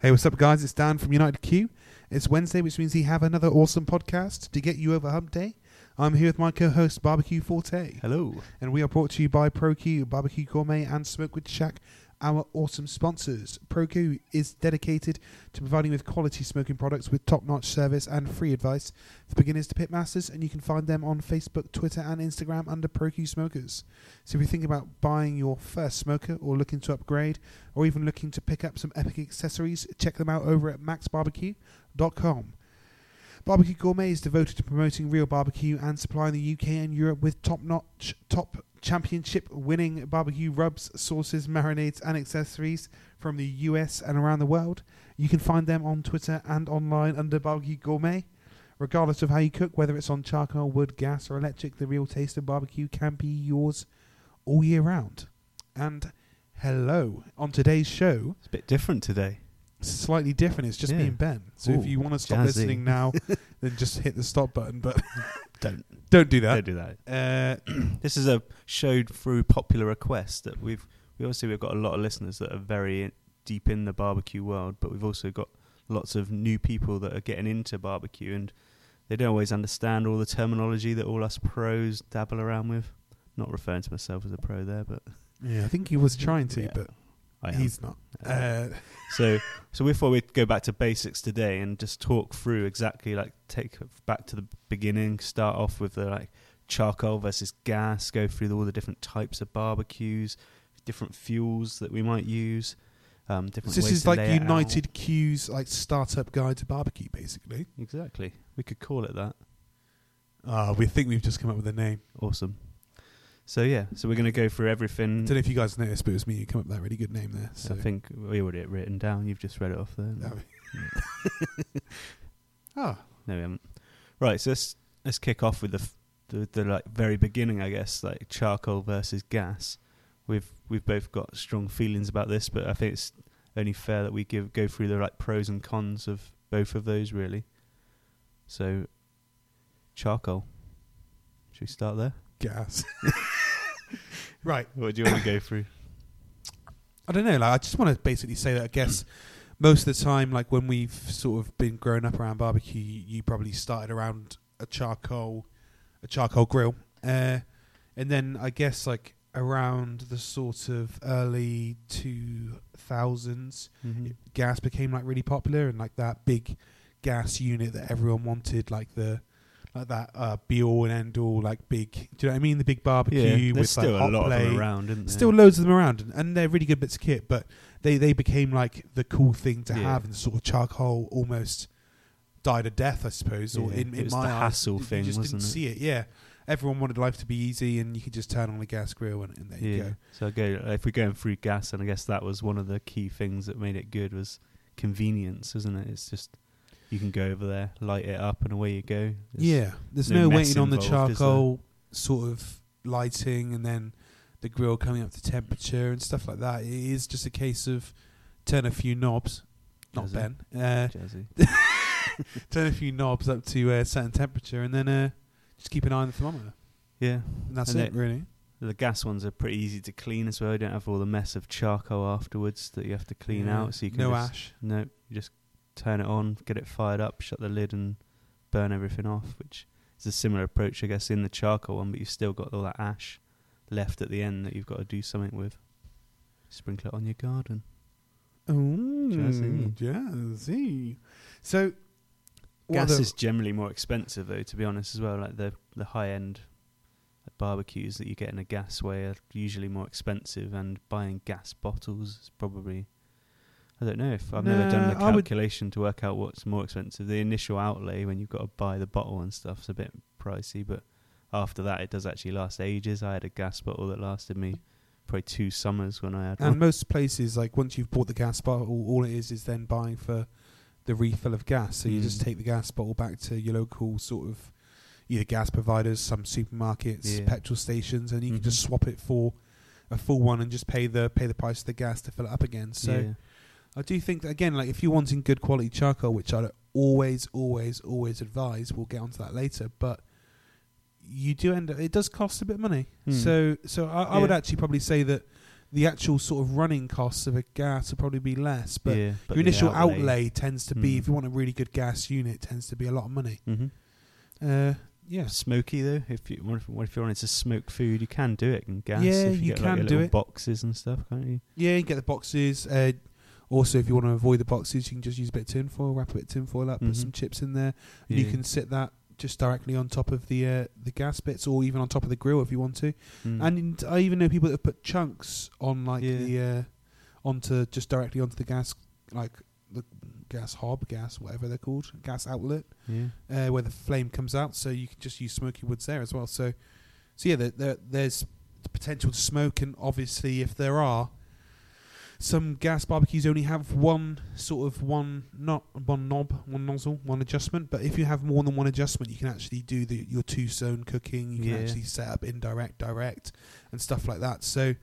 Hey, what's up, guys? It's Dan from United Q. It's Wednesday, which means we have another awesome podcast to get you over Hump Day. I'm here with my co-host Barbecue Forte, Hello. and we are brought to you by ProQ, Barbecue Gourmet, and Smokewood Shack, our awesome sponsors. ProQ is dedicated to providing with quality smoking products with top-notch service and free advice for beginners to pitmasters, and you can find them on Facebook, Twitter, and Instagram under ProQ Smokers. So if you think about buying your first smoker or looking to upgrade or even looking to pick up some epic accessories, check them out over at maxbarbecue.com. Barbecue Gourmet is devoted to promoting real barbecue and supplying the UK and Europe with top-notch, top championship winning barbecue rubs, sauces, marinades and accessories from the US and around the world. You can find them on Twitter and online under Barbecue Gourmet. Regardless of how you cook, whether it's on charcoal, wood, gas, or electric, the real taste of barbecue can be yours all year round. And hello, on today's show, It's a bit different today. Slightly different. It's just Yeah. me and Ben. So if you want to stop jazzy. listening now, then just hit the stop button. But Don't don't do that. don't do that. Uh, This is a showed through popular request that we've we obviously we've got a lot of listeners that are very in, deep in the barbecue world, but we've also got lots of new people that are getting into barbecue and they don't always understand all the terminology that all us pros dabble around with. Not referring to myself as a pro there, but yeah, I think he was trying to, Yeah, but I am. he's not. Uh, Uh, So, so we thought we'd go back to basics today and just talk through exactly like take back to the beginning. Start off with the like charcoal versus gas. Go through all the different types of barbecues, different fuels that we might use. Um, different. so this is like lay it out. United Q's like startup guide to barbecue, basically. Exactly. We could call it that. Ah, we think we've just come up with a name. Awesome. So yeah, so we're going to go through everything. I don't know if you guys noticed, but it was me who came up with that really good name there. So I think we already had it written down. You've just read it off there. Oh. Ah, No, we haven't. Right, so let's let's kick off with the f- the, the like very beginning, I guess, like charcoal versus gas. We've we've both got strong feelings about this, but I think it's only fair that we give go through the like pros and cons of both of those, really. So, charcoal. Should we start there? Gas. right. What do you want to go through? I don't know. Like, I just want to basically say that I guess most of the time, like when we've sort of been growing up around barbecue, you, you probably started around a charcoal, a charcoal grill, uh, and then I guess like around the sort of early two thousands, Mhm. gas became like really popular, and like that big gas unit that everyone wanted, like the like that uh, be all and end all, like big. Do you know what I mean? The big barbecue Yeah, with there's still like a lot plate. of them around, isn't there? Still loads of them around, and, and they're really good bits of kit. But they, they became like the cool thing to Yeah. have, and sort of charcoal almost died a death, I suppose. Or Yeah, in, it in was my the eyes, hassle you just wasn't didn't it? see it. Yeah, everyone wanted life to be easy, and you could just turn on a gas grill, and, and there you go. So I go if we're going through gas, and I guess that was one of the key things that made it good was convenience, isn't it? It's just you can go over there, light it up, and away you go. There's- yeah, there's no no, waiting on the involved, is there? charcoal sort of lighting, and then the grill coming up to temperature and stuff like that. It is just a case of turn a few knobs, not Jazzy. Ben. Uh, turn a few knobs up to a certain temperature, and then uh, just keep an eye on the thermometer. Yeah, And that's And it, really. the gas ones are pretty easy to clean as well. You don't have all the mess of charcoal afterwards that you have to clean Yeah. out. So you can no ash. No, you just turn it on, get it fired up, shut the lid, and burn everything off. Which is a similar approach, I guess, in the charcoal one, but you've still got all that ash left at the end that you've got to do something with. Sprinkle it on your garden. Oh, Jazzy. jazzy. So, Gas is generally more expensive, though. To be honest, as well. Like the the high end barbecues that you get in a gas way are usually more expensive, and buying gas bottles is probably. I don't know if I've never done the Nah, I would- calculation to work out what's more expensive. The initial outlay when you've got to buy the bottle and stuff is a bit pricey, but after that it does actually last ages. I had a gas bottle that lasted me probably two summers when I had and one. most places, like once you've bought the gas bottle, all it is is then buying for the refill of gas. So you just Mm. take the gas bottle back to your local sort of either gas providers, some supermarkets, Yeah. petrol stations, and you can just Mhm. swap it for a full one and just pay the pay the price of the gas to fill it up again. So yeah. I do think that again, like if you're wanting good quality charcoal, which I always, always, always advise, we'll get onto that later, but you do end up it does cost a bit of money. Hmm. So so I, I would actually probably say that the actual sort of running costs of a gas will probably be less, but yeah, but your initial outlay. tends to be, if you want a really good gas unit, tends to be a lot of money. Mhm. Uh, yeah, Smoky though, if you what if, what if you wanted to smoke food, you can do it in gas. Yeah, if you get, like, can your do it. Boxes and stuff, can't you? yeah, you get the boxes. Uh, also, if you want to avoid the boxes, you can just use a bit of tin foil, wrap a bit of tin foil up, Mhm. put some chips in there, and you can sit that just directly on top of the uh, the gas bits, or even on top of the grill if you want to. Mm. And I even know people that have put chunks on like Yeah. the uh, onto just directly onto the gas, like the gas hob, gas whatever they're called, gas outlet, yeah. uh, where the flame comes out. So you can just use smoky woods there as well. So, so yeah, there, there, there's the potential to smoke, and obviously if there are. Some gas barbecues only have one sort of one not one knob, one nozzle, one adjustment. But if you have more than one adjustment, you can actually do the your two zone cooking. You can Yeah. actually set up indirect, direct, and stuff like that. So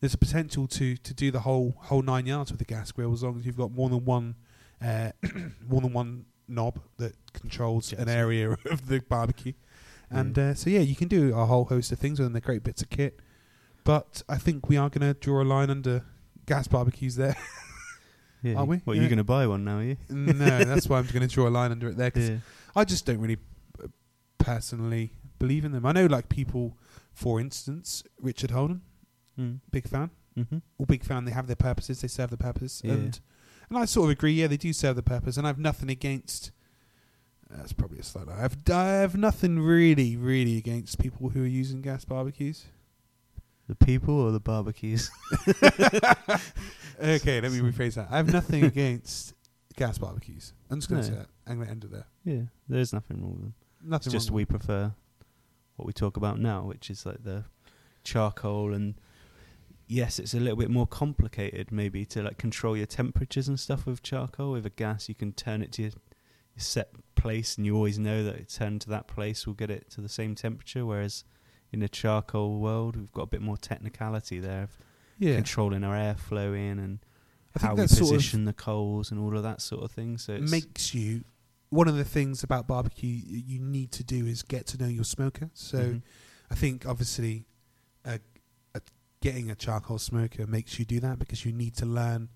there's a potential to to do the whole whole nine yards with the gas grill as long as you've got more than one uh, more than one knob that controls an area of the barbecue. And uh, so yeah, you can do a whole host of things and they're great bits of kit. But I think we are going to draw a line under gas barbecues there. yeah. Are we? What, Yeah. you going to buy one now, are you? no, that's why I'm going to draw a line under it there because Yeah. I just don't really uh, personally believe in them. I know like people, for instance, Richard Holden, Mm. big fan. Mm-hmm. all big fan. They have their purposes. They serve the purpose, Yeah. and and I sort of agree. Yeah, they do serve the purpose, and I have nothing against. That's probably a slight. I have I have nothing really, really against people who are using gas barbecues. The people or the barbecues? okay, let me rephrase that. I have nothing against gas barbecues. I'm just going to No. say that. I'm going to end it there. yeah, there's nothing wrong with them. It's Nothing. just wrong we with prefer what we talk about now, which is like the charcoal and yes, it's a little bit more complicated maybe to like control your temperatures and stuff with charcoal. With a gas, you can turn it to your, your set place, and you always know that it turned to that place will get it to the same temperature. Whereas in the charcoal world, we've got a bit more technicality there of yeah. controlling our airflow in and I think how we that sort of position the coals and all of that sort of thing. So it makes you. One of the things about barbecue you need to do is get to know your smoker. So. Mhm. I think obviously uh, uh, getting a charcoal smoker makes you do that because you need to learn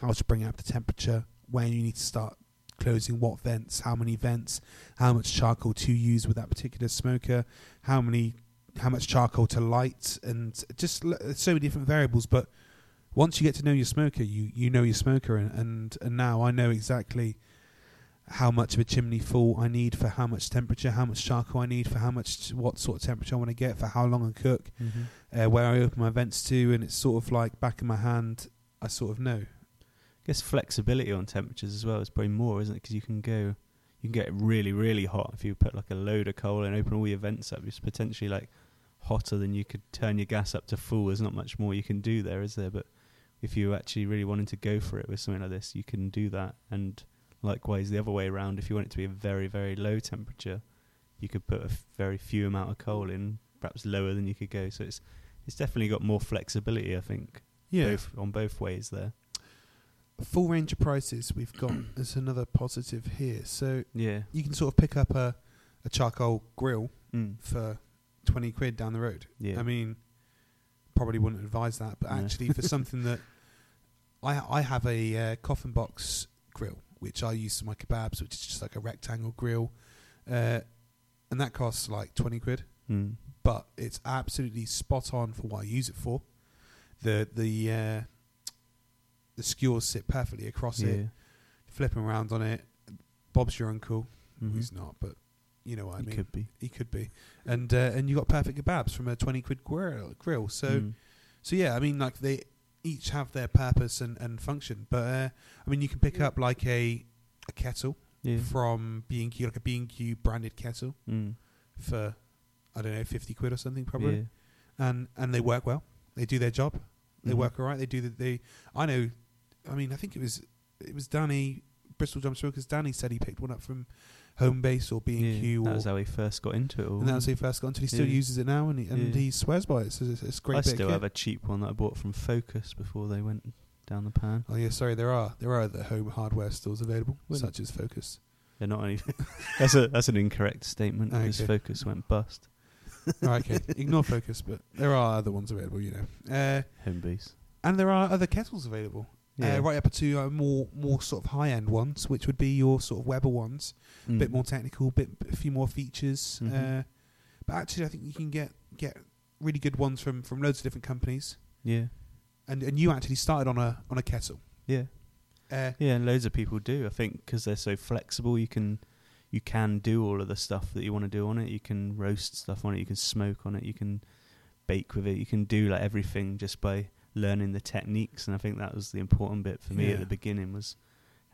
how to bring up the temperature, when you need to start closing what vents, how many vents, how much charcoal to use with that particular smoker, how many, how much charcoal to light, and just l- so many different variables. But once you get to know your smoker, you you know your smoker, and and, and now I know exactly how much of a chimney full I need for how much temperature, how much charcoal I need for how much, what sort of temperature I want to get for how long I cook, Mhm. uh, where I open my vents to, and it's sort of like back in my hand. I sort of know. I guess flexibility on temperatures as well is probably more, isn't it? Because you can go, you can get really, really hot if you put like a load of coal and open all your vents up. It's potentially like hotter than you could turn your gas up to full. There's not much more you can do there, is there? But if you actually really wanted to go for it with something like this, you can do that. And likewise, the other way around, if you want it to be a very, very low temperature, you could put a f- very few amount of coal in, perhaps lower than you could go. So it's it's definitely got more flexibility, I think, both on both ways there. full range of prices we've got is another positive here. So Yeah. you can sort of pick up a, a charcoal grill Mm. for twenty quid down the road. Yeah. I mean, probably wouldn't advise that, but No. actually for something that I I have a uh, coffin box grill which I use for my kebabs, which is just like a rectangle grill, uh, and that costs like twenty quid. Mm. but it's absolutely spot on for what I use it for. The the uh, the skewers sit perfectly across Yeah. it. Flipping around on it. Bob's your uncle. Mhm. He's not, but you know what I He mean. could be. He could be. And uh, and you got perfect kebabs from a twenty quid grill. Grill. So Mm. so yeah, I mean like they each have their purpose and, and function. But uh, I mean you can pick up like a a kettle yeah. from B and Q, like a B and Q branded kettle Mm. for I don't know fifty quid or something probably Yeah. and and they work well. They do their job. They Mhm. work all right. They do the they. I know. I mean, I think it was it was Danny Bristol Drum Smokers. Danny said he picked one up from Home Base or B and Q. That was how he first got into it. All. and that was how he first got into. it. He still Yeah. uses it now, and he, and Yeah. he swears by it. So it's, it's great. I still have a cheap one that I bought from Focus before they went down the pan. Oh yeah, sorry. There are there are other home hardware stores available, Well- such as Focus. They're not only. that's a that's an incorrect statement Ah, because. Focus went bust. oh, okay, ignore Focus, but there are other ones available. You know. Uh, Home base. And there are other kettles available, Yeah. uh, right up to uh, more more sort of high end ones, which would be your sort of Weber ones, a Mm. bit more technical, bit a few more features. Mhm. Uh, but actually, I think you can get get really good ones from from loads of different companies. Yeah. And and you actually started on a on a kettle. Yeah. Uh, Yeah, and loads of people do. I think because they're so flexible, you can you can do all of the stuff that you want to do on it. You can roast stuff on it. You can smoke on it. You can bake with it. You can do like everything just by learning the techniques. And I think that was the important bit for me Yeah. at the beginning was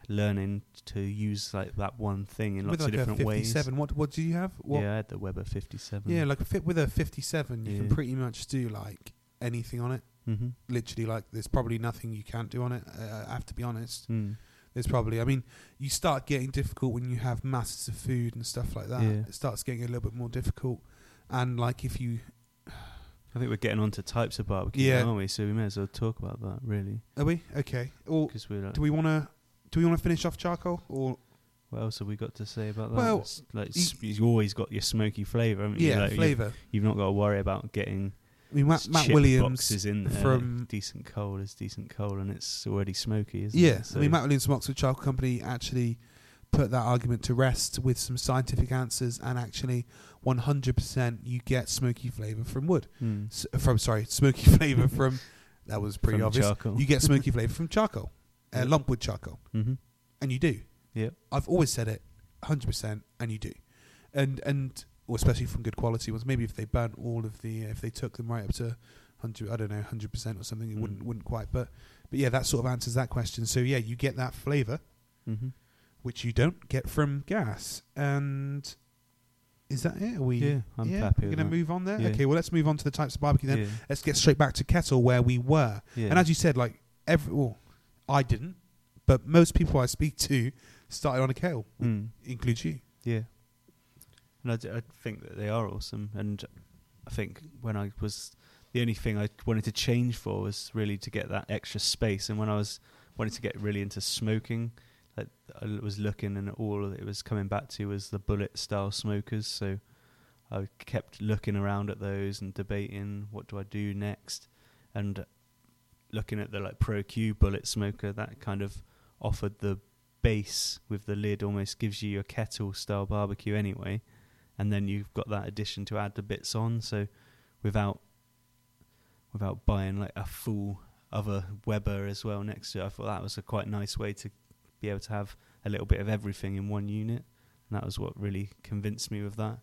learning to use like that one thing in with lots like of a different ways. 57, what what do you have? What, Yeah, I had the Weber 57. yeah, like a fit with a 57, you can pretty much do like anything on it. hmm Literally, like there's probably nothing you can't do on it. Uh, I have to be honest. Mm. There's probably. I mean, you start getting difficult when you have masses of food and stuff like that. Yeah. It starts getting a little bit more difficult. And like if you I think we're getting on to types of barbecue, Yeah. aren't we? So we may as well talk about that, really. are we okay? Or Because we're like, do we want to do we want to finish off charcoal or what else have we got to say about that? Well, It's like you- s- you've always got your smoky flavour, haven't you? yeah Like, you- flavor? You've not got to worry about getting I mean, Matt, Matt chip Williams boxes in there. from decent coal is decent coal, and it's already smoky, isn't yeah. it? I mean, Matt Williams from Oxford Charcoal Company actually put that argument to rest with some scientific answers, and actually, 100% you get smoky flavor from wood. Mm. S- from sorry, smoky flavor from that was pretty From obvious. charcoal. You get smoky flavor from charcoal, uh, lumpwood charcoal, hmm and you do. Yeah. I've always said it, hundred percent, and you do, and and or especially from good quality ones. Maybe if they burnt all of the, if they took them right up to hundred, I don't know, hundred percent or something, it Mm. wouldn't wouldn't quite. But but yeah, that sort of answers that question. So yeah, you get that flavor, hmm which you don't get from gas. And is that it? Are we? Yeah, I'm yeah, happy We're gonna that. move on there. Yeah. Okay, well let's move on to the types of barbecue then. Yeah. Let's get straight back to kettle where we were. And as you said, like every, well, I didn't, but most people I speak to started on a kettle, Mm. includes you. Yeah. And I, d- I think that they are awesome. And I think when I was, the only thing I wanted to change for was really to get that extra space. And when I was wanting to get really into smoking, like I was looking and all it was coming back to was the bullet style smokers. So I kept looking around at those and debating what do I do next. And looking at the like Pro Q bullet smoker, that kind of offered the base with the lid almost gives you a kettle style barbecue anyway and then you've got that addition to add the bits on so without without buying like a full other Weber as well next to it I thought that was a quite nice way to be able to have a little bit of everything in one unit and that was what really convinced me with that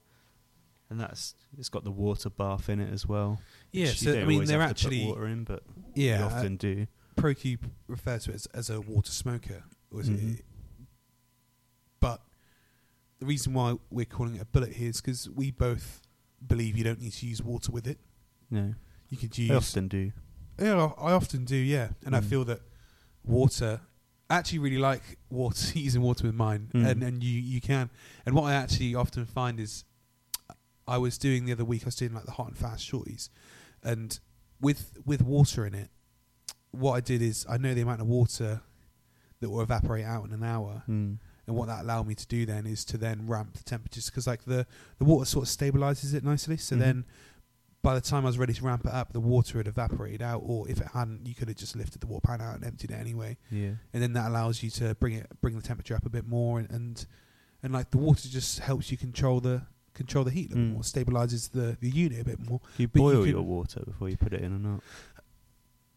and that's it's got the water bath in it as well Yeah, so I mean they're have to put actually water in but yeah. uh, often do ProQ refers to it as, as a water smoker, was it? Mhm. But the reason why we're calling it a bullet here is because we both believe you don't need to use water with it. no You could use. I often do Yeah, I often do. Yeah, and I Mm. feel that water. Actually really like water using water with mine, Mm. and and you you can. And what I actually often find is, I was doing the other week. I was doing like the hot and fast shorties, and with with water in it, what I did is I know the amount of water that will evaporate out in an hour, mm. and what that allowed me to do then is to then ramp the temperatures because like the the water sort of stabilizes it nicely. So Mhm. then by the time I was ready to ramp it up, the water had evaporated out, or if it hadn't, you could have just lifted the water pan out and emptied it anyway. yeah And then that allows you to bring it bring the temperature up a bit more, and and, and like the water just helps you control the control the heat a little Mm. bit more, stabilizes the the unit a bit more. Do you But boil can- your water before you put it in or not?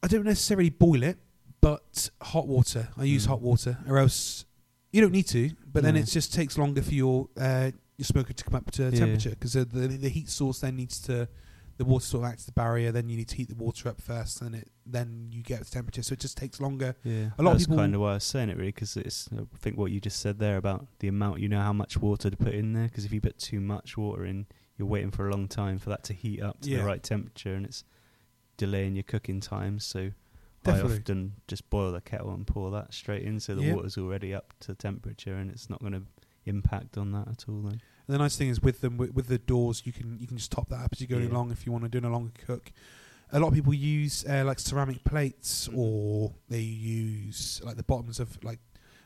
I don't necessarily boil it, but hot water. I use Mm. hot water, or else you don't need to. But then it just takes longer for your uh, your smoker to come up to Yeah. temperature because the the heat source then needs to the water sort of acts as a barrier. Then you need to heat the water up first, and it then you get to temperature. So it just takes longer. Yeah, A lot of that's people- kind of why I was saying it really because it's. I think what you just said there about the amount you know how much water to put in there because if you put too much water in, you're waiting for a long time for that to heat up to Yeah. the right temperature, and it's delaying your cooking time. So Definitely. I often just boil the kettle and pour that straight in, so the Yeah. water's already up to temperature, and it's not going to impact on that at all. Then. And the nice thing is with them with, with the doors, you can you can just top that up as you go Yeah. along if you want to do a longer cook. A lot of people use uh, like ceramic plates, or they use like the bottoms of like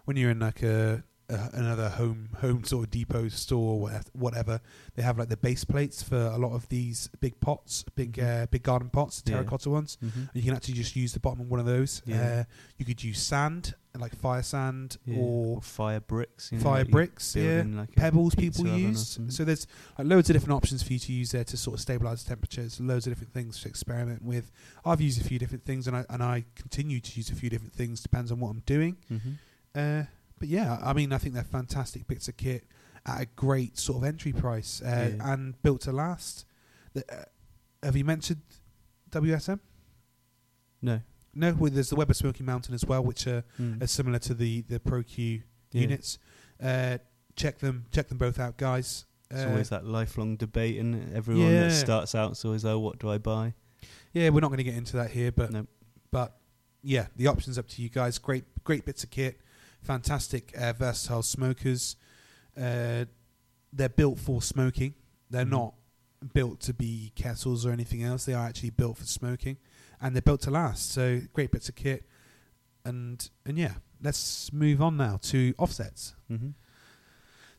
when you're in like a uh, another home home sort of depot store or whatever. They have like the base plates for a lot of these big pots, big Mhm. uh, big garden pots, the Yeah. terracotta ones. Mm-hmm. You can actually just use the bottom of one of those. Yeah. Uh, you could use sand, like fire sand, Yeah. or fire bricks. You know, fire bricks. Yeah, like pebbles people use. So there's loads of different options for you to use there to sort of stabilize temperatures. Loads of different things to experiment with. I've used a few different things, and I and I continue to use a few different things. Depends on what I'm doing. Mhm. Uh, but yeah, I mean, I think they're fantastic bits of kit at a great sort of entry price uh, Yeah. and built to last. The, uh, have you mentioned WSM? No. No, well, there's the Weber Smoky Mountain as well, which are, Mm. are similar to the the Pro Q Yeah. units. Uh, check them, check them both out, guys. It's Uh, always that lifelong debate, and everyone Yeah. that starts out is always, "Oh, what do I buy?" yeah, we're not going to get into that here, but Nope. but yeah, the options up to you guys. Great, great bits of kit, fantastic, uh, versatile smokers. Uh, they're built for smoking. They're Mhm. not built to be kettles or anything else. They are actually built for smoking, and they're built to last. So great bits of kit, and and yeah, let's move on now to offsets. Mm-hmm.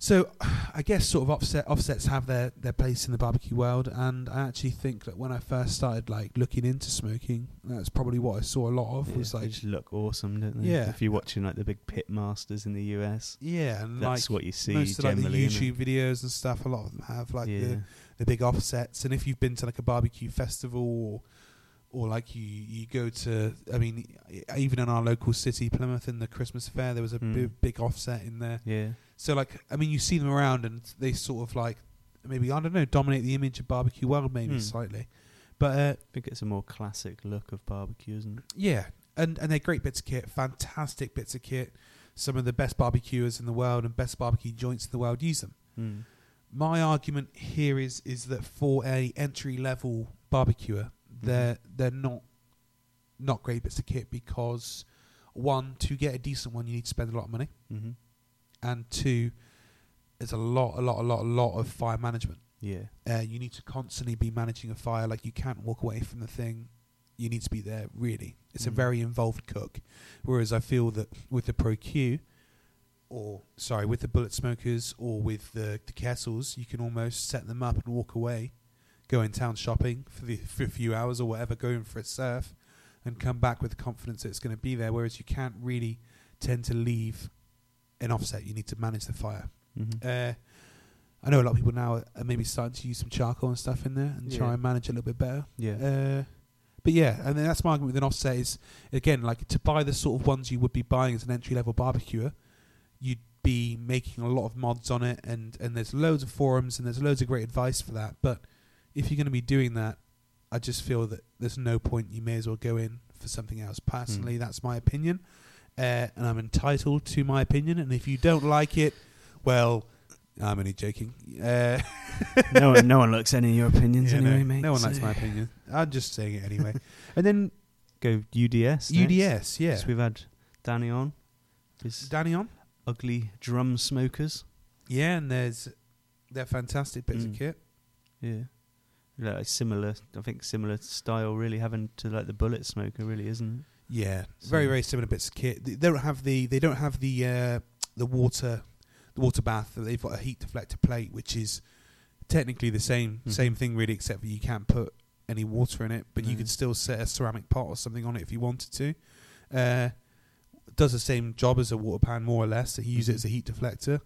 So, I guess sort of offset offsets have their, their place in the barbecue world, and I actually think that when I first started like looking into smoking, that's probably what I saw a lot of. Was they like, just look awesome, don't they? Yeah. If you're watching like the big pit masters in the US, yeah, and that's like what you see most of like the YouTube videos and stuff, a lot of them have like yeah. the, the big offsets. And if you've been to like a barbecue festival or or like you you go to, I mean, even in our local city, Plymouth, in the Christmas fair, there was a Mm. big, big offset in there. yeah. So like, I mean, you see them around, and they sort of like maybe I don't know, dominate the image of barbecue world maybe Hmm. slightly, but uh, I think it's a more classic look of barbecue, isn't it? yeah, and and they're great bits of kit, fantastic bits of kit. Some of the best barbecuers in the world and best barbecue joints in the world use them. Mm. My argument here is is that for a entry level barbecuer, they're they're not not great bits of kit because one to get a decent one you need to spend a lot of money, Mm-hmm. And two, there's a lot a lot a lot a lot of fire management. Yeah. Uh, you need to constantly be managing a fire. Like you can't walk away from the thing. You need to be there. Really, it's a Mm. very involved cook. Whereas I feel that with the Pro Q, or sorry, with the bullet smokers or with the, the kettles, you can almost set them up and walk away, go in town shopping for the for a few hours or whatever, going for a surf, and come back with confidence that it's going to be there. Whereas you can't really tend to leave an offset. You need to manage the fire. Mm-hmm. Uh, I know a lot of people now are maybe starting to use some charcoal and stuff in there and try and manage it a little bit better. yeah. Uh, but yeah, and then that's my argument with an offset is again like to buy the sort of ones you would be buying as an entry level barbecuer, you'd be making a lot of mods on it, and and there's loads of forums and there's loads of great advice for that. But if you're going to be doing that, I just feel that there's no point. You may as well go in for something else. Personally, Hmm. that's my opinion, uh, and I'm entitled to my opinion. And if you don't like it, well, I'm only joking. Uh, no one, no one looks any of your opinions yeah, anyway, no, mate. no one so- likes my opinion. I'm just saying it anyway. and then Go UDS. UDS, yeah. We've had Danny on. Danny on? ugly drum smokers. Yeah, and there's they're fantastic bits of Mm. kit. Yeah. Like similar, I think similar style, really having to like the bullet smoker, really, isn't it? Yeah, So- very very similar bits of kit. They don't have the they don't have the uh, the water the water bath. They've got a heat deflector plate, which is technically the same Mhm. same thing really, except for you can't put any water in it, but you No. could still set a ceramic pot or something on it if you wanted to. Uh, does the same job as a water pan more or less. So you use it Mhm. as a heat deflector.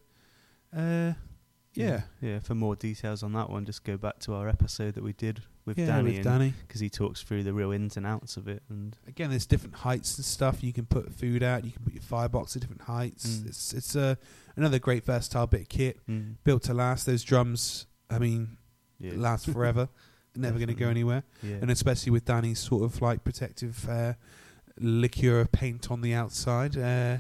Uh, yeah, Yeah. For more details on that one, just go back to our episode that we did with yeah, Danny, with Danny. because he talks through the real ins and outs of it. And again, there's different heights and stuff. You can put food out. You can put your firebox at different heights. Mm. It's it's a another great versatile bit of kit mm, built to last. Those drums, I mean, yeah, last forever. Never going to go anywhere. yeah. And especially with Danny's sort of like protective uh, liqueur paint on the outside, uh,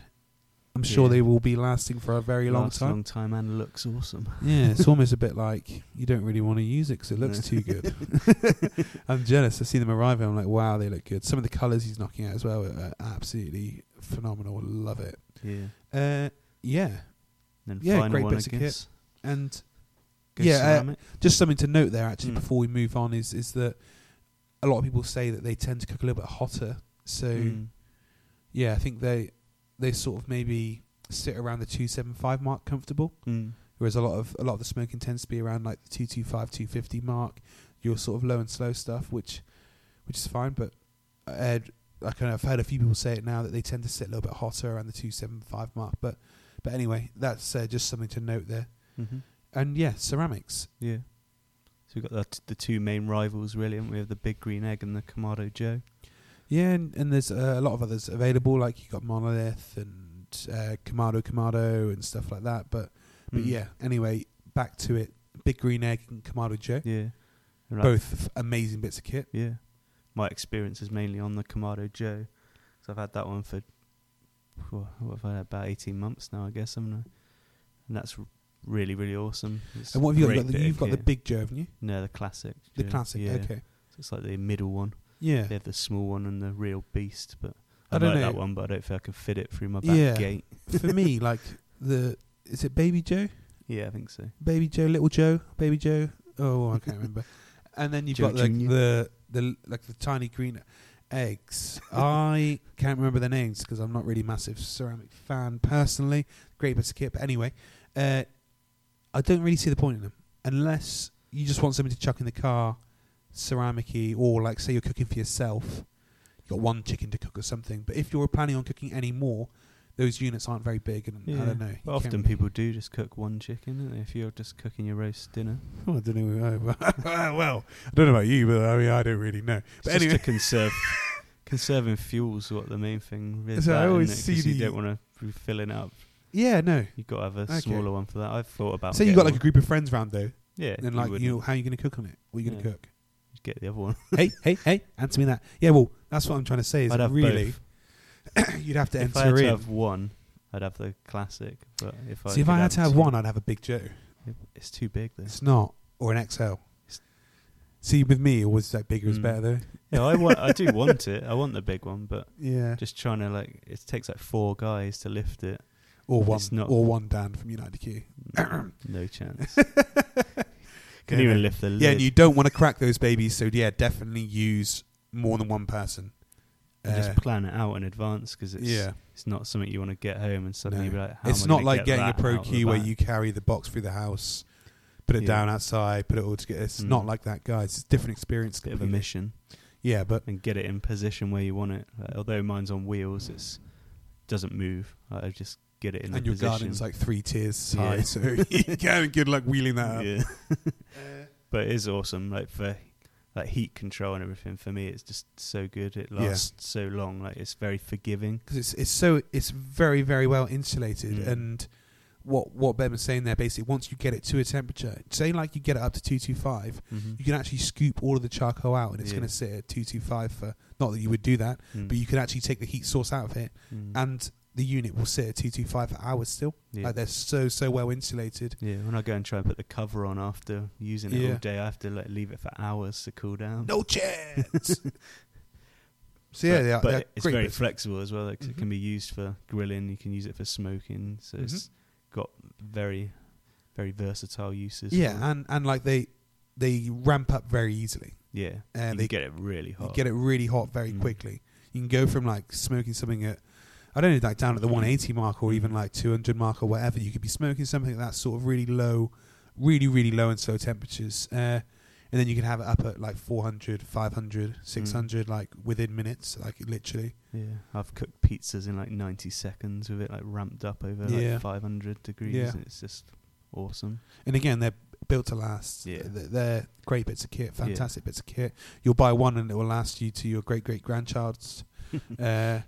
I'm sure Yeah. they will be lasting for a very long Lasts a time. long time and looks awesome. Yeah, it's almost a bit like you don't really want to use it because it looks too good. I'm jealous. I see them arriving. I'm like, wow, they look good. Some of the colours he's knocking out as well are absolutely phenomenal. Love it. Yeah. Uh, yeah, And then Yeah, final great one, bits of kit. and Go Yeah, uh, just something to note there actually Mm. before we move on is is that a lot of people say that they tend to cook a little bit hotter. So Mm. yeah, I think they they sort of maybe sit around the two seven five mark comfortable. Mm. Whereas a lot of a lot of the smoking tends to be around like the two two five, two fifty mark. Your sort of low and slow stuff, which which is fine. But uh, I kind of I've heard a few people say it now that they tend to sit a little bit hotter around the two seven five mark. But but anyway, that's uh, just something to note there. hmm And yeah, ceramics. Yeah. So we've got the, t- the two main rivals, really, haven't we? have the Big Green Egg and the Kamado Joe. Yeah, and, and there's uh, a lot of others available. Like you got Monolith and uh, Kamado Kamado and stuff like that. But but Mm. yeah, anyway, back to it. Big Green Egg and Kamado Joe, Yeah. Like- both f- amazing bits of kit. Yeah. My experience is mainly on the Kamado Joe. So I've had that one for, what have I had, about 18 months now, I guess, haven't I? And that's r- really, really awesome. It's And what have you got? great You've got the, you've got the big Joe, haven't you? No, the classic. The Joe. classic. Yeah. Okay. So it's like the middle one. Yeah. They have the small one and the real beast, but I I, don't like know. that one, but I don't think I can fit it through my back Yeah. gate. For me, like the is it Baby Joe, Yeah, I think so. Baby Joe, Little Joe, Baby Joe? Oh, I can't remember. And then you've Joe got like Junior. the the like the tiny green eggs. I can't remember their names because I'm not really massive ceramic fan personally. Great bits of kit, but anyway, uh, I don't really see the point in them unless you just want something to chuck in the car, ceramicy, or like say you're cooking for yourself. you've got one chicken to cook or something. But if you're planning on cooking any more, those units aren't very big, and Yeah. I don't know. But often really- people do just cook one chicken, they? If you're just cooking your roast dinner. Oh, I don't know. well, I don't know about you, but I mean, I don't really know. It's But just anyway, to conserve conserving fuel's what the main thing is. So I always see you don't want to be filling up. yeah, no. You've got to have a Okay. smaller one for that. I've thought about. Say you got like a group of friends round though, yeah, and like you, know, how are you going to cook on it? What are you going to cook? You'd get the other one. hey, hey, hey, answer me that. Yeah, well, that's what I'm trying to say. Is I'd have really you'd have to If I enter had to have one, I'd have the classic. But if I See, if I had to have one, I'd have a big Joe. it's too big though. It's not, or an XL. See, with me, it always like bigger is Mm. better though. Yeah, I want. I do want it. I want the big one, but Yeah, just trying to like, it takes like four guys to lift it. or one, it's not- or one Dan from United Q. no chance. Yeah, Can even lift the lid. Yeah, and you don't want to crack those babies, so yeah, definitely use more than one person. And Uh, just plan it out in advance because it's yeah, it's not something you want to get home and suddenly No. be like, How it's not like get getting a Pro Q where you carry the box through the house, put it Yeah. down outside, put it all together. It's Mm. not like that, guys. It's a different experience. bit of a mission Yeah, but and get it in position where you want it. Like, although mine's on wheels, it's doesn't move. Like, I just get it in the city. and the your position. garden's like three tiers Yeah. high, so you can't good luck wheeling that up. yeah. but it is awesome. Like for like heat control and everything. For me, it's just so good. It Yeah. lasts so long. Like it's very forgiving. because it's it's so it's very very well insulated Mm. and what what Ben was saying there basically once you get it to a temperature say like you get it up to 225 Mm-hmm. you can actually scoop all of the charcoal out and it's Yeah. going to sit at 225 for not that you would do that Mm. but you can actually take the heat source out of it and the unit will sit at 225 for hours still yeah. like they're so so well insulated Yeah, when I go and try and put the cover on after using it Yeah. all day, I have to like leave it for hours to cool down. no chance so yeah but, they are, but it's very bits. flexible as well. Like, 'cause It can be used for grilling. You can use it for smoking. So Mhm. it's got very, very versatile uses. yeah and and like they they ramp up very easily yeah. and you they get it really hot. You get it really hot very Mm. quickly. You can go from like smoking something at I don't know, like down at the 180 mark or even Mm. like 200 mark or whatever. You could be smoking something at that sort of really low, really really low and slow temperatures, uh, and then you can have it up at like 400, 500, 600, like within minutes, like literally. Yeah, I've cooked pizzas in like 90 seconds with it like ramped up over Yeah. like 500 degrees. Yeah. and It's just awesome. And again, they're built to last. Yeah. They're, they're great bits of kit, fantastic bits of kit. You'll buy one and it will last you to your great great grandchild's uh,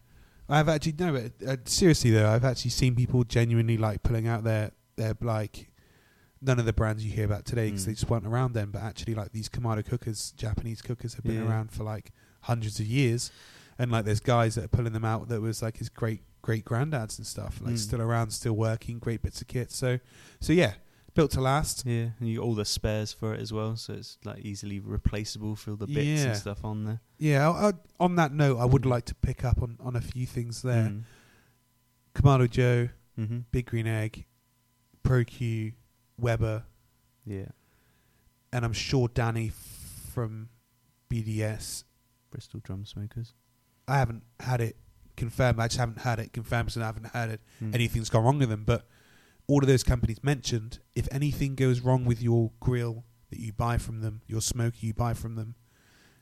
I've actually no, uh, seriously though, I've actually seen people genuinely like pulling out their their like none of the brands you hear about today because Mm. they just weren't around then. But actually, like these Kamado cookers, Japanese cookers, have been Yeah. around for like hundreds of years, and like there's guys that are pulling them out that was like his great great granddads and stuff, like Mm. still around, still working, great bits of kit. So so yeah, built to last. Yeah, and you got all the spares for it as well, so it's like easily replaceable for all the bits Yeah. and stuff on there. Yeah. I, I, on that note, I would like to pick up on on a few things there. Mm. Kamado Joe, hmm Big Green Egg, ProQ, Weber. Yeah, and I'm sure Danny from BDS. Bristol drum smokers. I haven't had it confirmed. I just haven't had it confirmed, and I haven't heard it. Mm. Anything's gone wrong with them. But all of those companies mentioned, if anything goes wrong with your grill that you buy from them, your smoker you buy from them,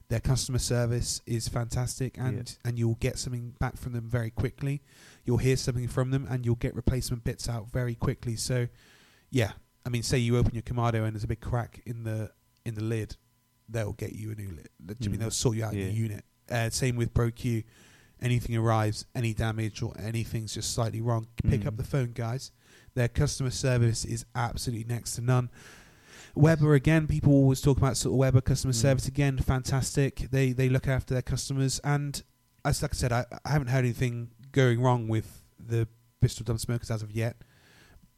their customer service is fantastic, and and you'll get something back from them very quickly. You'll hear something from them, and you'll get replacement bits out very quickly. So, yeah, I mean, say you open your Kamado and there's a big crack in the in the lid, they'll get you a new lid. Do you mean Mm. they'll sort you out Yeah. your unit? Uh, same with ProQ. Anything arrives, any damage or anything's just slightly wrong, pick Mm. up the phone, guys. Their customer service is absolutely next to none. Weber again, people always talk about sort of Weber customer Mm. service again, fantastic. They they look after their customers, and as like I said, I, I haven't heard anything going wrong with the Bristol Drum Smokers as of yet.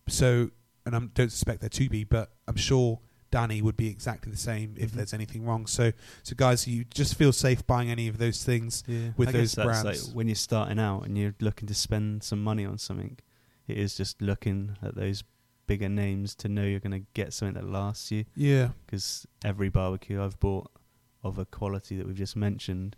So, and I don't suspect there to be, but I'm sure Danny would be exactly the same if Mhm. there's anything wrong. So, so guys, you just feel safe buying any of those things. yeah. with I those brands. Like when you're starting out and you're looking to spend some money on something, it is just looking at those bigger names to know you're going to get something that lasts you. Yeah, Because every barbecue I've bought of a quality that we've just mentioned,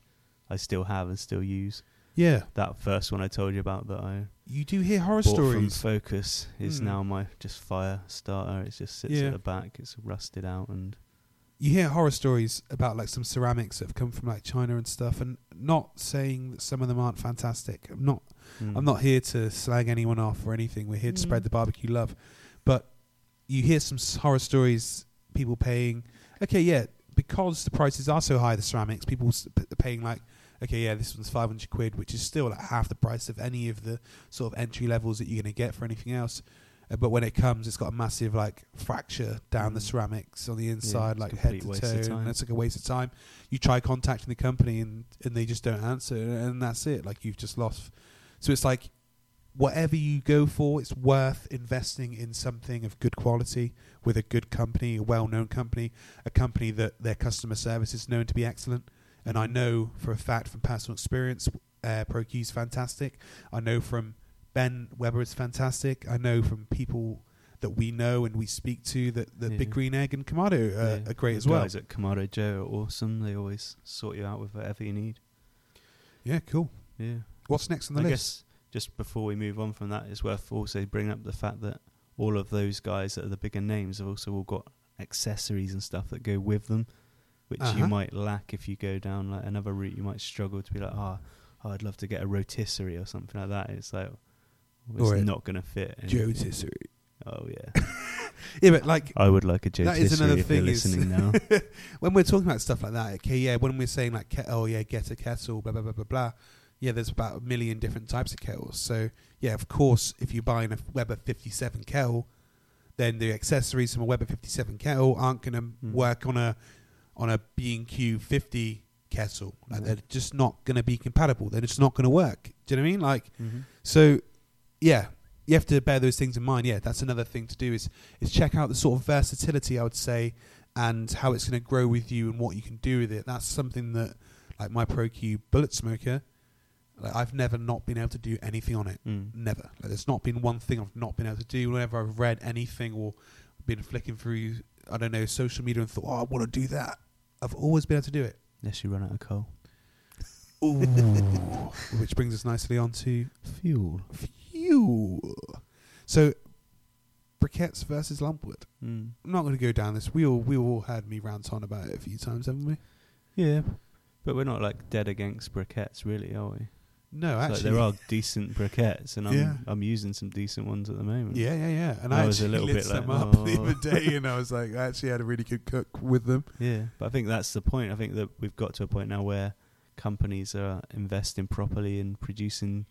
I still have and still use. Yeah. That first one I told you about that I You do hear horror bought stories. from Focus is Mm. now my just fire starter. It just sits Yeah. at the back. It's rusted out and you hear horror stories about like some ceramics that have come from like China and stuff, and not saying that some of them aren't fantastic. I'm not. mm. I'm not here to slag anyone off or anything. We're here to spread Mm. the barbecue love. But you hear some horror stories. People paying. Okay, yeah, because the prices are so high, the ceramics. People are paying like. Okay, yeah, this one's 500 quid, which is still like half the price of any of the sort of entry levels that you're going to get for anything else. Uh, but when it comes, it's got a massive like fracture down the Mm. ceramics on the inside, it's like head to toe, and it's like a waste of time. You try contacting the company and and they just don't answer, and that's it. Like you've just lost. So it's like whatever you go for, it's worth investing in something of good quality with a good company, a well-known company, a company that their customer service is known to be excellent. And I know for a fact from personal experience, uh, ProQ is fantastic. I know from Ben Weber is fantastic. I know from people that we know and we speak to that the Yeah. Big Green Egg and Kamado uh, Yeah. are great The as well. Guys at Kamado Joe are awesome. They always sort you out with whatever you need. Yeah, cool. Yeah. What's next on the I list? guess just before we move on from that, it's worth also bringing up the fact that all of those guys that are the bigger names have also all got accessories and stuff that go with them, which Uh-huh. you might lack if you go down like another route. You might struggle to be like, oh, oh I'd love to get a rotisserie or something like that. It's like well, it's not going to fit. in- Rotisserie. Oh yeah, Yeah, but like I would like a Joe that is another thing. Is listening now. when we're talking about stuff like that, okay, yeah, when we're saying like, ke- oh yeah, get a kettle, blah blah blah blah blah. Yeah, there's about a million different types of kettles. So yeah, of course, if you're buying a Weber 57 kettle, then the accessories from a Weber 57 kettle aren't going to Mm. work on a on a B&Q 50 kettle. Like No. they're just not going to be compatible. They're just not going to work. Do you know what I mean? Like mm-hmm. so, yeah, you have to bear those things in mind. Yeah, that's another thing to do is is check out the sort of versatility I would say, and how it's going to grow with you and what you can do with it. That's something that, like my ProQ bullet smoker, like I've never not been able to do anything on it. Mm. Never. Like, there's not been one thing I've not been able to do. Whenever I've read anything or been flicking through, I don't know, social media and thought, oh, I want to do that. I've always been able to do it. Unless you run out of coal. Ooh. Which brings us nicely on to Fuel. fuel. So, briquettes versus lumpwood. Mm. I'm not going to go down this. We all we all had me rant on about it a few times, haven't we? Yeah, but we're not like dead against briquettes, really, are we? No, It's like actually, there are decent briquettes, and I'm Yeah. I'm using some decent ones at the moment. Yeah, yeah, yeah. And I I, was a actually little lit bit like, up the "Oh." other day, and I was like, I actually had a really good cook with them. Yeah, but I think that's the point. I think that we've got to a point now where companies are investing properly in producing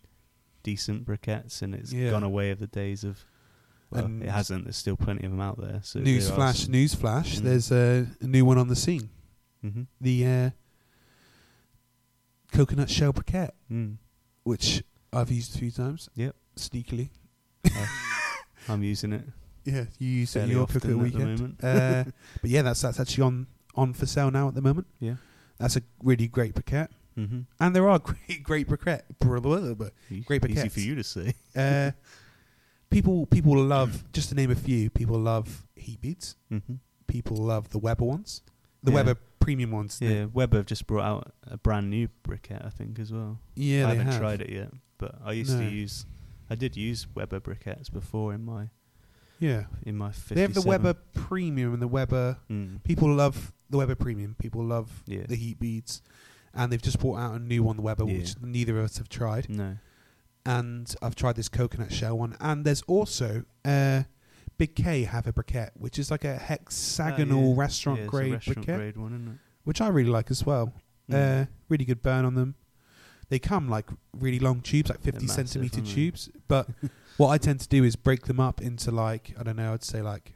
decent briquettes, and it's Yeah. gone away of the days of. Well, And it hasn't. There's still plenty of them out there. So Newsflash, newsflash. Mm. There's a, a new one on the scene. Mhm. The uh, coconut shell briquette, Mm. Which I've used a few times. Yep. Sneakily. I'm using it Yeah, you use it your cook at the the weekend. moment. uh, but yeah, that's that's actually on on for sale now at the moment. Yeah. That's a really great briquette, mm-hmm. and there are great great briquette. blah, blah, blah, blah. Great Easy for you to say. Uh, people people love just to name a few. People love heat beads. Mm-hmm. People love the Weber ones. The Yeah. Weber premium ones. Yeah? Weber have just brought out a brand new briquette, I think, as well. yeah, I haven't have. tried it yet, but I used No. to use. I did use Weber briquettes before in my Yeah, in my. 57. they have the Weber Premium and the Weber. Mm. People love the Weber Premium. People love Yeah. the heat beads, and they've just brought out a new one, the Weber, Yeah. which neither of us have tried. No. And I've tried this coconut shell one, and there's also uh, Big K have a briquette, which is like a hexagonal Oh, yeah. restaurant yeah, grade restaurant briquette, grade one, which I really like as well. it? Mm. Uh, really good burn on them. They come like really long tubes, like 50 massive, centimeter tubes. But what I tend to do is break them up into like, I don't know, I'd say like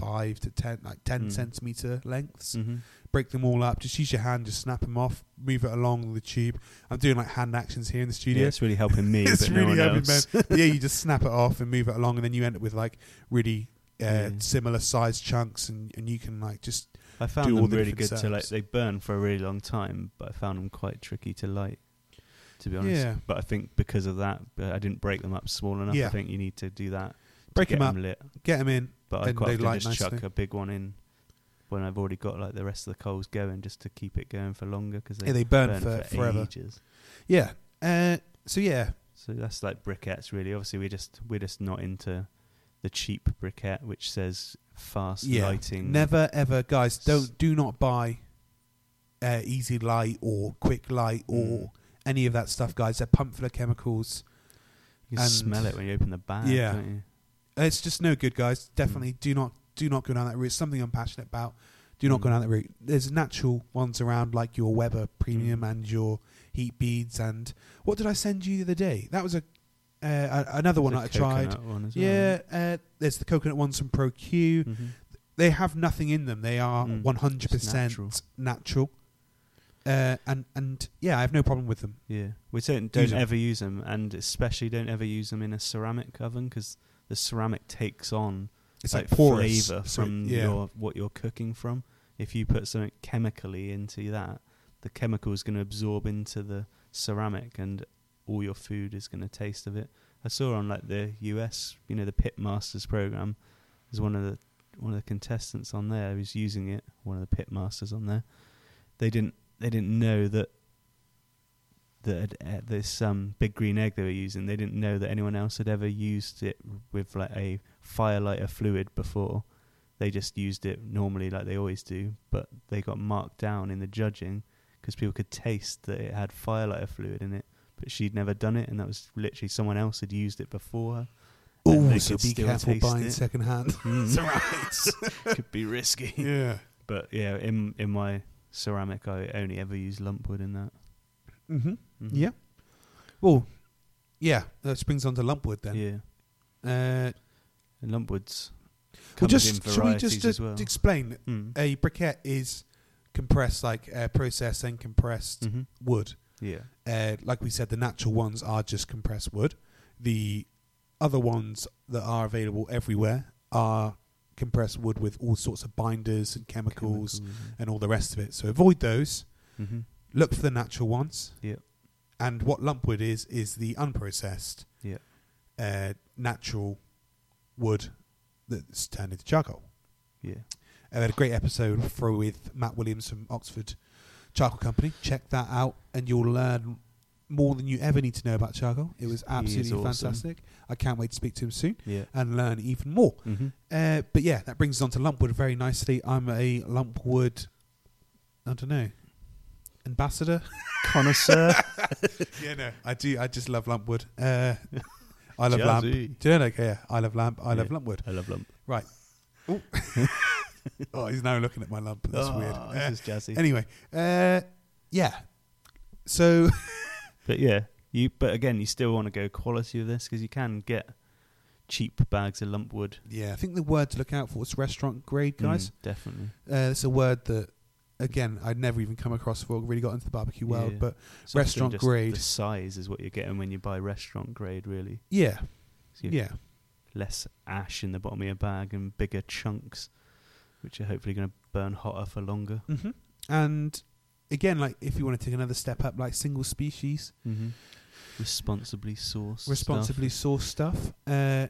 five to 10, like 10 Mm. centimeter lengths. hmm Break them all up. Just use your hand, just snap them off, move it along the tube. I'm doing like hand actions here in the Yeah, studio. it's really helping me, It's but really no helping else. yeah, you just snap it off and move it along, and then you end up with like really uh, Yeah. similar sized chunks, and, and you can like just I found do all them the really good different to like. They burn for a really long time, but I found them quite tricky to light. To be honest, Yeah. but I think because of that, but I didn't break them up small enough. Yeah. I think you need to do that. Break them up, lit. get them in. But I then quite often light just chuck a big one in when I've already got like the rest of the coals going, just to keep it going for longer because they, Yeah, they burn, for, for forever. ages. Yeah. Uh, so yeah, So that's like briquettes, really. Obviously, we're just we're just not into the cheap briquette, which says fast yeah. lighting. Never ever, guys. Don't do not buy uh, easy light or quick light or Mm. any of that stuff, guys. They're pumped full of chemicals. You can smell it when you open the bag. Yeah. It's just no good, guys. Definitely do not do not go down that route. It's something I'm passionate about. Do not go Mm. down that route. There's natural ones around like your Weber Premium Mm. and your heat beads and what did I send you the other day? That was a uh, a- another one There's that a I tried. coconut One as well. Yeah, uh, there's the coconut ones from Pro Q. Mhm. They have nothing in them. They are Mm. 100% Just natural. Uh, and and yeah, I have no problem with them. Yeah, we don't Use don't 'em. ever use them, and especially don't ever use them in a ceramic oven because the ceramic takes on It's like, like, porous flavor so- from yeah. your what you're cooking from. If you put something chemically into that, the chemical is going to absorb into the ceramic, and all your food is going to taste of it. I saw on like the US, you know, the Pit Masters program. There's one of the one of the contestants on there who's using it. One of the pit masters on there. They didn't they didn't know that that uh, this um, big green egg they were using. They didn't know that anyone else had ever used it with like a firelighter fluid before. They just used it normally like they always do, but they got marked down in the judging because people could taste that it had firelighter fluid in it. But she'd never done it, and that was literally someone else had used it before her. Oh, so be careful buying it. second hand. Mm. Ceramics. could be risky. yeah. But yeah, in in my ceramic, I only ever use lumpwood in that. Mm-hmm. Mhm. Yeah. Well, yeah. That brings on to lumpwood then. yeah. Uh, And lumpwoods well, comes just should we just uh, well. explain? Mm. A briquette is compressed, like uh, processed and compressed Mhm. wood. Yeah. Uh, like we said, the natural ones are just compressed wood. The other ones that are available everywhere are compressed wood with all sorts of binders and chemicals, and all the rest of it. So avoid those. hmm Look for the natural ones. Yeah. And what lumpwood is is the unprocessed, Yeah. uh, natural wood that's turned into charcoal. Yeah. I had a great episode for with Matt Williams from Oxford Charcoal Company. Check that out, and you'll learn more than you ever need to know about charcoal. It was absolutely awesome. fantastic. I can't wait to speak to him soon Yeah. and learn even more. hmm Uh, but yeah, that brings us on to lumpwood very nicely. I'm a lumpwood, I don't know, ambassador. Connoisseur. yeah, no, I do. I just love lumpwood. Uh, I love lamp. Do you know? Yeah, I love lamp. I love Yeah. lumpwood. I love lump. Right. oh, he's now looking at my lamp. That's oh, weird. Uh, This is jazzy. anyway, uh, yeah. So But yeah, you. But again, you still want to go quality of this because you can get cheap bags of lump wood. yeah, I think the word to look out for is restaurant grade, guys. Mm, definitely. Uh, it's a word that, again, I'd never even come across before. Really got into the barbecue world, Yeah. but Restaurant grade. Size is what you're getting when you buy restaurant grade. Really. yeah, So yeah, Less ash in the bottom of your bag and bigger chunks, which are hopefully going to burn hotter for longer. hmm and again, like if you want to take another step up, like single species, Mm-hmm. Responsibly sourced. responsibly stuff. sourced stuff. Uh,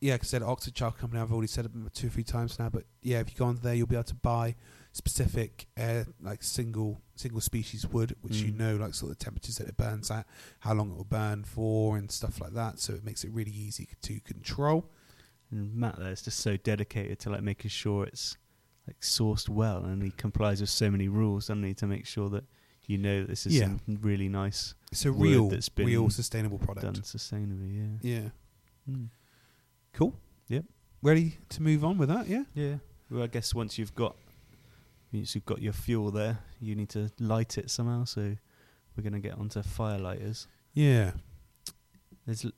yeah, like I said, Oxford Charcoal Company. I've already said it two or three times now, but yeah, if you go on there, you'll be able to buy specific uh, like single single species wood, which you Mm. know like sort of temperatures that it burns at, how long it will burn for, and stuff like that. So it makes it really easy to control. And Matt there is just so dedicated to like making sure it's like sourced well, and he complies with so many rules, doesn't he, to make sure that you know that this is Yeah. some really nice It's a real, that's been real sustainable product. done sustainably. Yeah. Yeah, Mm. cool. Yep. Ready to move on with that? Yeah. Yeah. Well, I guess once you've got once you've got your fuel there, you need to light it somehow. So we're going to get onto firelighters. Yeah. There's l-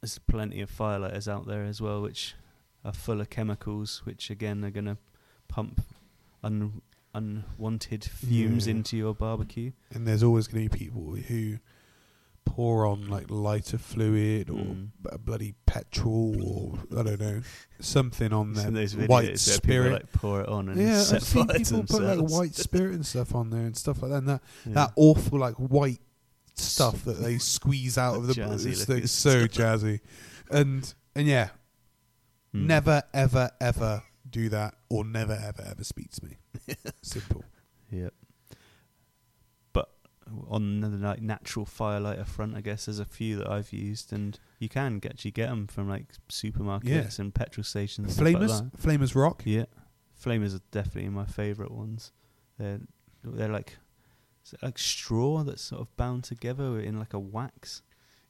there's plenty of firelighters out there as well, which are full of chemicals, which again are going to pump un, unwanted fumes Yeah. into your barbecue. And there's always going to be people who pour on like lighter fluid or Mm. b- bloody petrol or I don't know something on Seen their those videos white spirit. like pour it on and yeah, set I've seen people put like white spirit and stuff on there and stuff like that. And that, Yeah. that awful like white stuff that they squeeze out of the Jazzy it's so jazzy, and and yeah, Mm. never ever ever do that or never ever ever speak to me. Simple. Yep. But on the like natural firelighter front, I guess there's a few that I've used, and you can get, actually get them from like supermarkets Yeah. and petrol stations. and stuff like Flamers. Flamers rock. Yeah, flamers are definitely my favourite ones. They're they're like is it like straw that's sort of bound together in like a wax.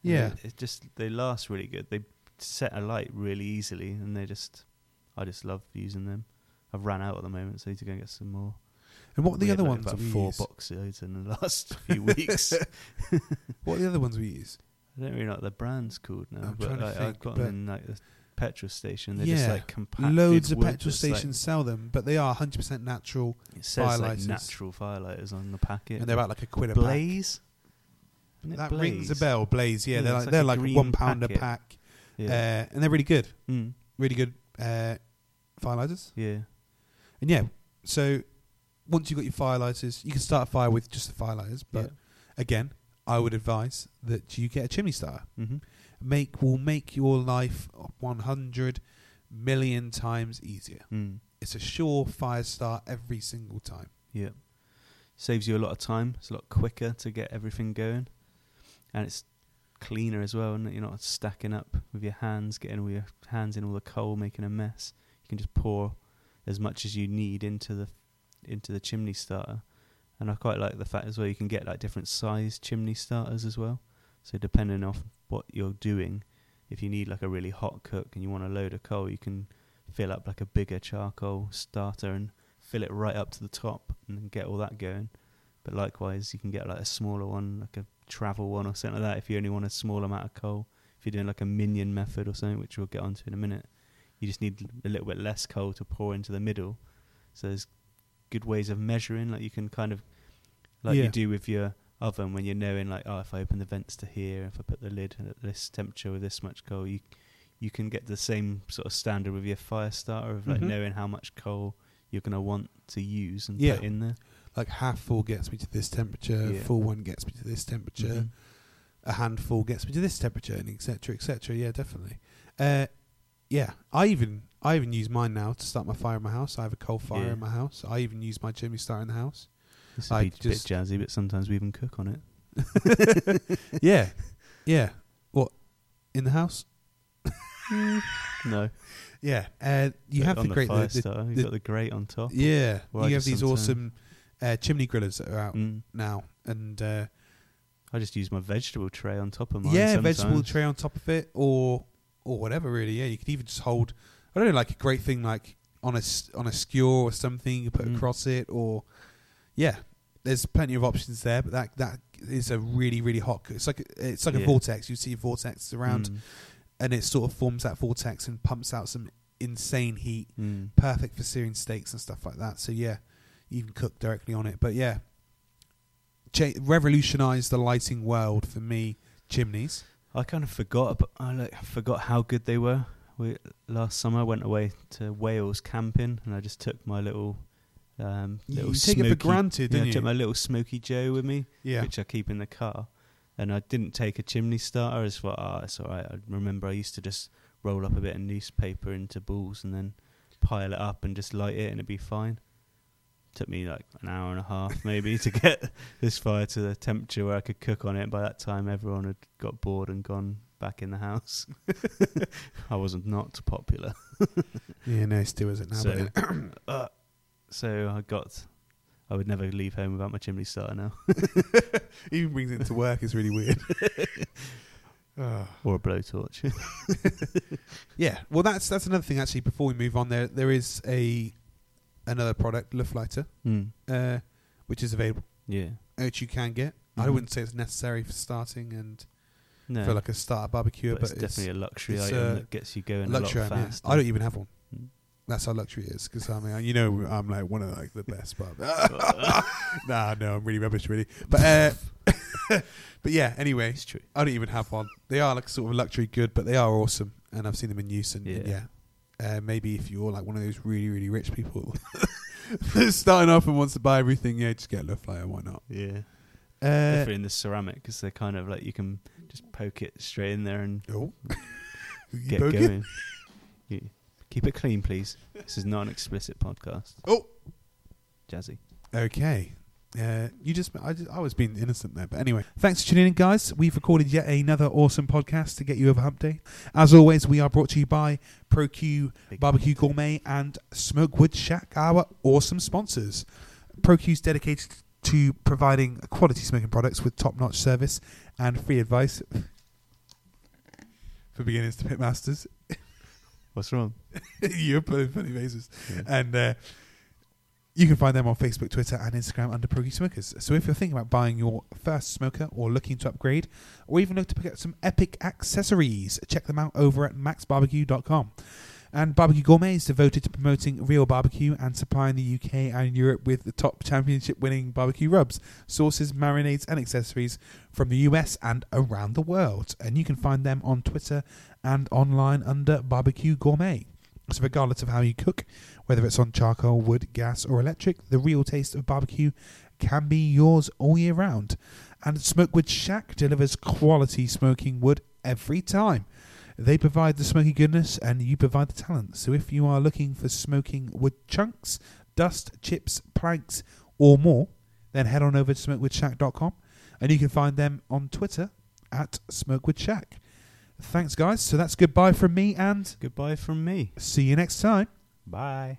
And Yeah. it, it just they last really good. They set alight really easily, and they just I just love using them. I've ran out at the moment, so I need to go and get some more. And what are the other like, ones About we four use? boxes in the last few weeks. What are the other ones we use? I don't really know what the brand's called now, I'm but like, I've got them in like the petrol station. They're just like compacted Loads of petrol that's, like- stations sell them, but they are 100% natural, it says like firelighters. natural firelighters on the packet. and they're about like a quid a pack. Blaze. It That Blaze? rings a bell. Blaze, yeah, Yeah, they're like, like they're a like green one pound a pack, Yeah. uh, and they're really good, mm. really good uh, firelighters. Yeah. And yeah, so once you've got your firelighters, you can start a fire with just the firelighters. But again, I would advise that you get a chimney starter. Mm-hmm. Make will make your life 100 million times easier. Mm. It's a sure fire start every single time. Yeah. Saves you a lot of time. It's a lot quicker to get everything going. And it's cleaner as well, and you're not stacking up with your hands, getting all your hands in all the coal, making a mess. You can just pour as much as you need into the into the chimney starter. And I quite like the fact as well you can get like different size chimney starters as well. So depending on what you're doing, if you need like a really hot cook and you want a load of coal, you can fill up like a bigger charcoal starter and fill it right up to the top and get all that going. But likewise, you can get like a smaller one, like a travel one or something like that, if you only want a small amount of coal. If you're doing like a minion method or something, which we'll get onto in a minute, you just need a little bit less coal to pour into the middle. So there's good ways of measuring, like you can kind of, like Yeah. you do with your oven when you're knowing, like, oh, if I open the vents to here, if I put the lid at this temperature with this much coal, you you can get the same sort of standard with your fire starter of like Mhm. knowing how much coal you're going to want to use and Yeah. put in there. Like half full gets me to this temperature, Yeah. full one gets me to this temperature, Mhm. a handful gets me to this temperature, and etc. etc. Yeah, definitely. Uh, yeah, I even I even use mine now to start my fire in my house. I have a coal fire Yeah. in my house. I even use my chimney starter in the house. It's a bit jazzy, but sometimes we even cook on it. yeah, yeah. What in the house? No, Yeah, uh, you but have the fire the, the. You've the- got the grate on top. yeah. You have these awesome uh, chimney grillers that are out Mm. now, and uh, I just use my vegetable tray on top of mine. yeah, sometimes. vegetable tray on top of it, or or whatever. Really, yeah. You could even just hold. I don't know, like a great thing, like on a s- on a skewer or something. You put Mm. across it, or yeah. There's plenty of options there, but that that is a really really hot. It's like it's like a Yeah. vortex. You see a vortex around, Mm. and it sort of forms that vortex and pumps out some insane heat. Mm. Perfect for searing steaks and stuff like that. So yeah, can cook directly on it. But yeah, cha- revolutionized the lighting world for me. Chimneys. I kind of forgot. About, I like forgot how good they were. We last summer I went away to Wales camping, and I just took my little. Um, You little take it for smoky- granted, yeah, didn't I you? took my little Smokey Joe with me, Yeah. which I keep in the car, and I didn't take a chimney starter. I just thought, ah, it's all right. I remember I used to just roll up a bit of newspaper into balls and then pile it up and just light it, and it'd be fine. Took me like an hour and a half maybe to get this fire to the temperature where I could cook on it. By that time, everyone had got bored and gone back in the house. I wasn't not popular. Yeah, no, still isn't now. So, uh, so I got. I would never leave home without my chimney starter now, even brings it to work is really weird. Ah. or a blowtorch. Yeah, well, that's that's another thing. Actually, before we move on, there there is a another product, Looftlighter, mm. uh, which is available, Yeah. which you can get. I Mhm. wouldn't say it's necessary for starting and No. for like a starter barbecue, but, but, it's definitely a luxury item uh, that gets you going luxury. a lot item, yeah. faster. I don't even have one. Mm. That's how luxury is because I mean, you know, I'm like one of like the best. But nah, no, I'm really rubbish, really. But uh, but yeah. Anyway, It's true. I don't even have one. They are like sort of a luxury good, but they are awesome, and I've seen them in use. And, and yeah, Yeah. Uh, maybe if you're like one of those really really rich people that's starting off and wants to buy everything, yeah, just get a Luftfire. Why not? Yeah. Uh, in the ceramic because they're kind of like you can just poke it straight in there and oh, get going. Keep it clean, please. This is not an explicit podcast. Oh. Jazzy. Okay. Uh, you just I, just, I was being innocent there, but anyway. Thanks for tuning in, guys. We've recorded yet another awesome podcast to get you over Hump Day. As always, we are brought to you by ProQ Barbecue Gourmet and Smokewood Shack, our awesome sponsors. ProQ is dedicated to providing quality smoking products with top-notch service and free advice for beginners to pitmasters. What's wrong? You're putting funny faces. Yeah. And uh, you can find them on Facebook, Twitter, and Instagram under ProQ Smokers. So if you're thinking about buying your first smoker or looking to upgrade, or even look to pick up some epic accessories, check them out over at maxbarbecue.com. And Barbecue Gourmet is devoted to promoting real barbecue and supplying the UK and Europe with the top championship winning barbecue rubs, sauces, marinades, and accessories from the US and around the world. And you can find them on Twitter and online under Barbecue Gourmet. So, regardless of how you cook, whether it's on charcoal, wood, gas, or electric, the real taste of barbecue can be yours all year round. And Smokewood Shack delivers quality smoking wood every time. They provide the smoky goodness and you provide the talent. So if you are looking for smoking wood chunks, dust, chips, planks, or more, then head on over to smokewoodshack.com and you can find them on Twitter at smokewoodshack. Thanks, guys. So that's goodbye from me and Goodbye from me. see you next time. Bye.